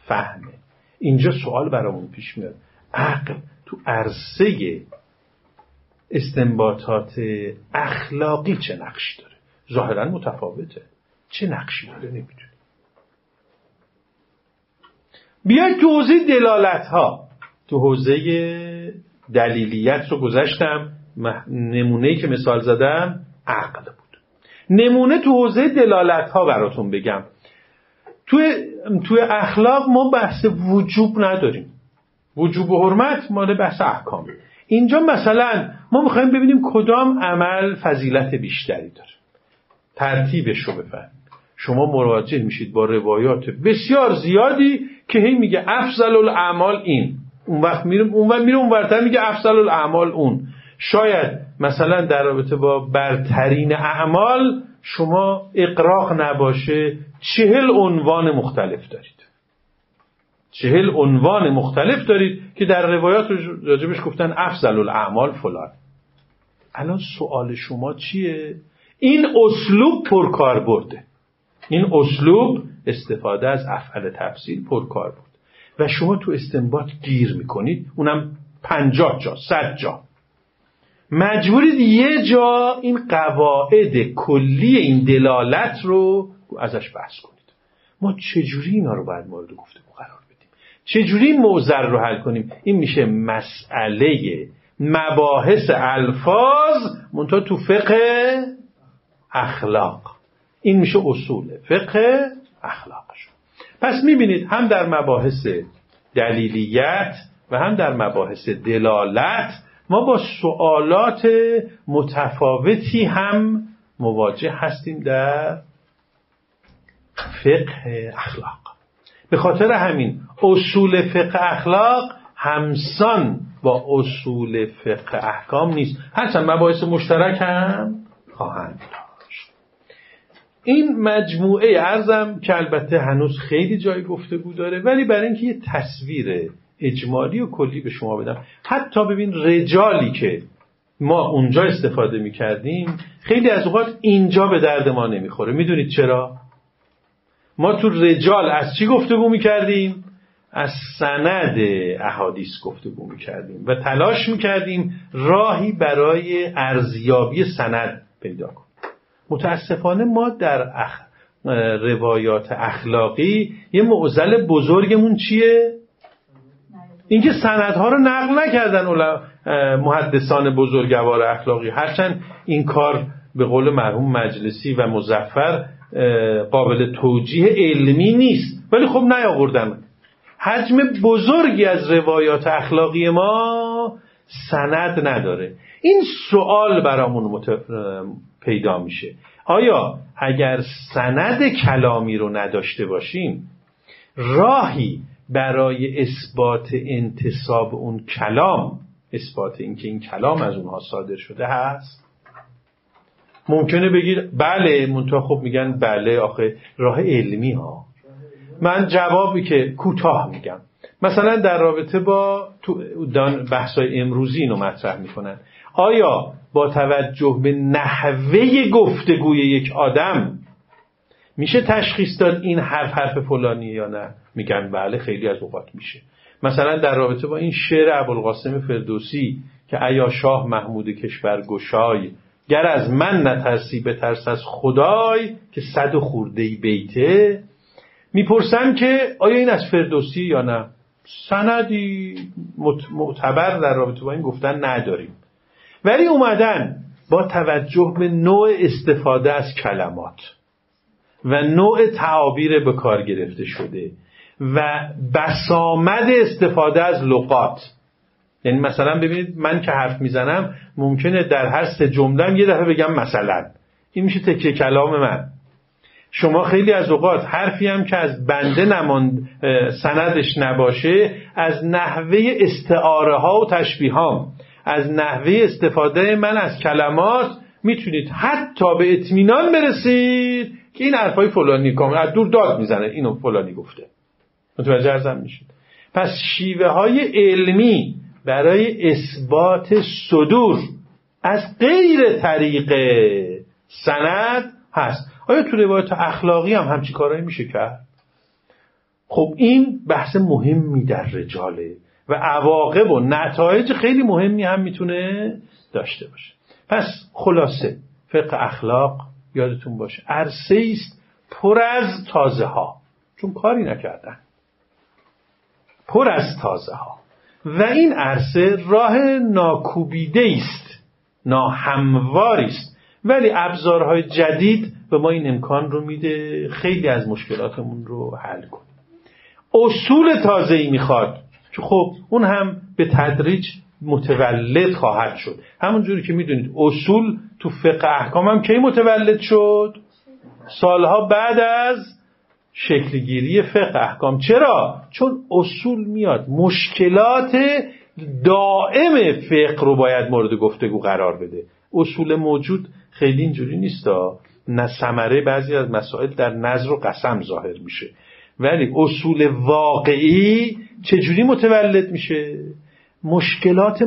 فهمه. اینجا سوال برامون پیش میاد. عقل تو عرصه استنباطات اخلاقی چه نقشی داره؟ ظاهرا متفاوته. چه نقشی داره نمی‌دونی بیاید تو حوزه دلالت ها تو حوزه دلیلیت رو گذاشتم. نمونه که مثال زدم عقل بود. نمونه تو حوزه دلالت ها براتون بگم. توی, توی اخلاق ما بحث وجوب نداریم. وجوب و حرمت مال بحث احکام. اینجا مثلا ما می‌خوایم ببینیم کدام عمل فضیلت بیشتری داره. ترتیبش رو بفهم. شما مراجع میشید با روایات بسیار زیادی که هی میگه افضل الاعمال این. اون وقت میره اون وقت میره اون میگه افضل الاعمال اون. شاید مثلا در رابطه با برترین اعمال شما اقراق نباشه چهل عنوان مختلف دارید. چهل عنوان مختلف دارید که در روایات راجبش گفتن افضل الاعمال فلان. الان سوال شما چیه؟ این اسلوب پرکار برده این اسلوب استفاده از افعال تفسیر پرکار بود و شما تو استنباط گیر می‌کنید اونم پنجاه جا صد جا. مجبورید یه جا این قواعد کلی این دلالت رو ازش بحث کنید. ما چجوری اینا رو باید مورد گفته قرار بدیم؟ چجوری موزر رو حل کنیم؟ این میشه مسئله مباحث الفاظ منتها تو فقه اخلاق. این میشه اصول فقه اخلاقشون پس می‌بینید هم در مباحث دلیلیت و هم در مباحث دلالت ما با سوالات متفاوتی هم مواجه هستیم در فقه اخلاق. به خاطر همین اصول فقه اخلاق همسان با اصول فقه احکام نیست. هرچند مباحث مشترک هم خواهند داشت. این مجموعه ارزم که البته هنوز خیلی جای گفتگو داره ولی برای اینکه یه تصویر اجمالی و کلی به شما بدم حتی ببین رجالی که ما اونجا استفاده می کردیم خیلی از اوقات اینجا به درد ما نمی‌خوره می‌دونید چرا؟ ما تو رجال از چی گفتگو می کردیم؟ از سند احادیث گفتگو می کردیم و تلاش می کردیم راهی برای ارزیابی سند پیدا کنیم متاسفانه ما در اخ... روایات اخلاقی یه معضل بزرگمون چیه؟ اینکه سندها رو نقل نکردن محدثان بزرگوار اخلاقی. هرچند این کار به قول مرحوم مجلسی و مزفر قابل توجیه علمی نیست. ولی خب نیاوردن. حجم بزرگی از روایات اخلاقی ما سند نداره. این سوال برامون مت... پیدا میشه. آیا اگر سند کلامی رو نداشته باشیم راهی برای اثبات انتصاب اون کلام اثبات اینکه این کلام از اونها صادر شده هست. ممکنه بگیر بله منتها خب میگن بله آخه راه علمی ها. من جوابی که کوتاه میگم. مثلا در رابطه با بحثای امروزی اینو مطرح می‌کنن. آیا با توجه به نحوه گفتگوی یک آدم میشه تشخیص داد این حرف حرف فلانی یا نه؟ میگن بله خیلی از اوقات میشه. مثلا در رابطه با این شعر ابوالقاسم فردوسی که ایا شاه محمود کشور گشای گر از من نترسی به ترس از خدای که صد و خورده بیته می‌پرسن که آیا این از فردوسی یا نه؟ سندی معتبر در رابطه با این گفتن نداریم. ولی اومدن با توجه به نوع استفاده از کلمات. و نوع تعابیر به کار گرفته شده و بسامد استفاده از لغات. یعنی مثلا ببینید من که حرف می‌زنم ممکنه در هر سه جمله یه دفعه بگم مثلا. این میشه تکیه کلام من. شما خیلی از اوقات حرفی هم که از بنده نماند سندش نباشه از نحوه استعاره ها و تشبیه ها از نحوه استفاده من از کلمات می‌تونید حتی به اطمینان برسید که این حرفای فلانی کامل از دور داد می‌زنه. اینو فلانی گفته. متوجه ارزم میشید. پس شیوه های علمی برای اثبات صدور از غیر طریق سند هست. آیا تو روایت اخلاقی هم همچی کارهایی میشه کرد؟ خب این بحث مهمی در رجاله و عواقب و نتایج خیلی مهمی هم می‌تونه داشته باشه. پس خلاصه فقه اخلاق یادتون باشه. عرصه است پر از تازه ها چون کاری نکردن. پر از تازه ها و این عرصه راه ناکوبیده است. ناهمواری است. ولی ابزارهای جدید به ما این امکان رو میده. خیلی از مشکلاتمون رو حل کنیم. اصول تازه ای می‌خواد خب اون هم به تدریج متولد خواهد شد. همون جوری که می‌دونید اصول تو فقه احکام هم کی متولد شد؟ سالها بعد از شکلگیری فقه احکام. چرا؟ چون اصول میاد. مشکلات دائم فقه رو باید مورد گفتگو قرار بده. اصول موجود خیلی اینجوری نیستا. نه ثمره بعضی از مسائل در نظر و قسم ظاهر میشه. ولی اصول واقعی چجوری متولد میشه؟ مشکلات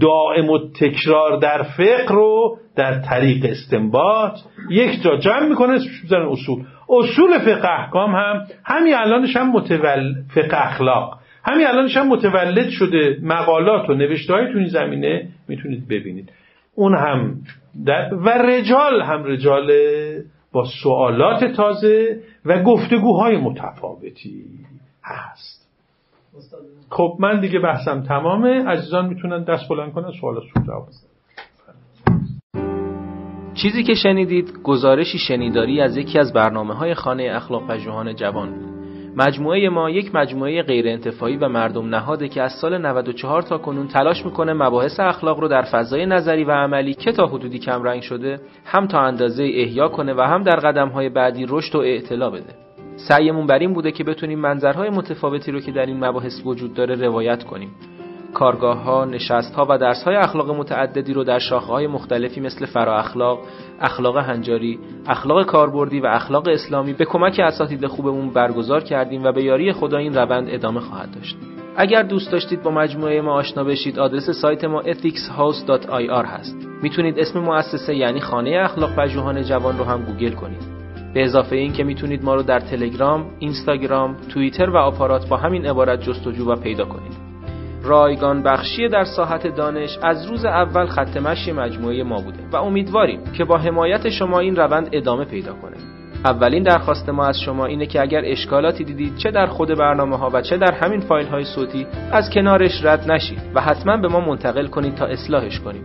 دائم و تکرار در فقه رو در طریق استنباط. یک جا جمع می‌کنه اسمش اصول. اصول فقه احکام هم همین الانش هم متول... فقه اخلاق. همین الانش هم متولد شده. مقالات و نوشته های تو این زمینه می‌تونید ببینید. اون هم در و رجال هم رجال با سوالات تازه و گفتگوهای متفاوتی هست. خب من دیگه بحثم تمامه. عزیزان می‌تونن دست بلند کنن سوالاتشون جواب. چیزی که شنیدید گزارشی شنیداری از یکی از برنامه های خانه اخلاق پژوهان جوان. بود مجموعه ما یک مجموعه غیر انتفاعی و مردم نهاده که از سال 94 تا کنون تلاش می‌کنه مباحث اخلاق رو در فضای نظری و عملی که تا حدودی کمرنگ شده هم تا اندازه احیا کنه و هم در قدم های بعدی رشد و اعتلا بده. سعیمون بر این بوده که بتونیم منظرهای متفاوتی رو که در این مباحث وجود داره روایت کنیم کارگاه ها، نشست ها و درس های اخلاق متعددی رو در شاخه های مختلفی مثل فرا اخلاق، اخلاق هنجاری، اخلاق کاربردی و اخلاق اسلامی به کمک اساتید خوبمون برگزار کردیم و به یاری خدا این روند ادامه خواهد داشت. اگر دوست داشتید با مجموعه ما آشنا بشید آدرس سایت ما ethicshouse.ir هست. می‌تونید اسم مؤسسه یعنی خانه اخلاق پژوهان جوان رو هم گوگل کنید. به اضافه این که می‌تونید ما رو در تلگرام، اینستاگرام، توییتر و آپارات با همین عبارت جستجو و پیدا کنید. رایگان بخشی در ساحت دانش از روز اول خط مشی مجموعه ما بوده و امیدواریم که با حمایت شما این روند ادامه پیدا کنه. اولین درخواست ما از شما اینه که اگر اشکالاتی دیدید چه در خود برنامه ها و چه در همین فایل های صوتی از کنارش رد نشید و حتما به ما منتقل کنید تا اصلاحش کنیم.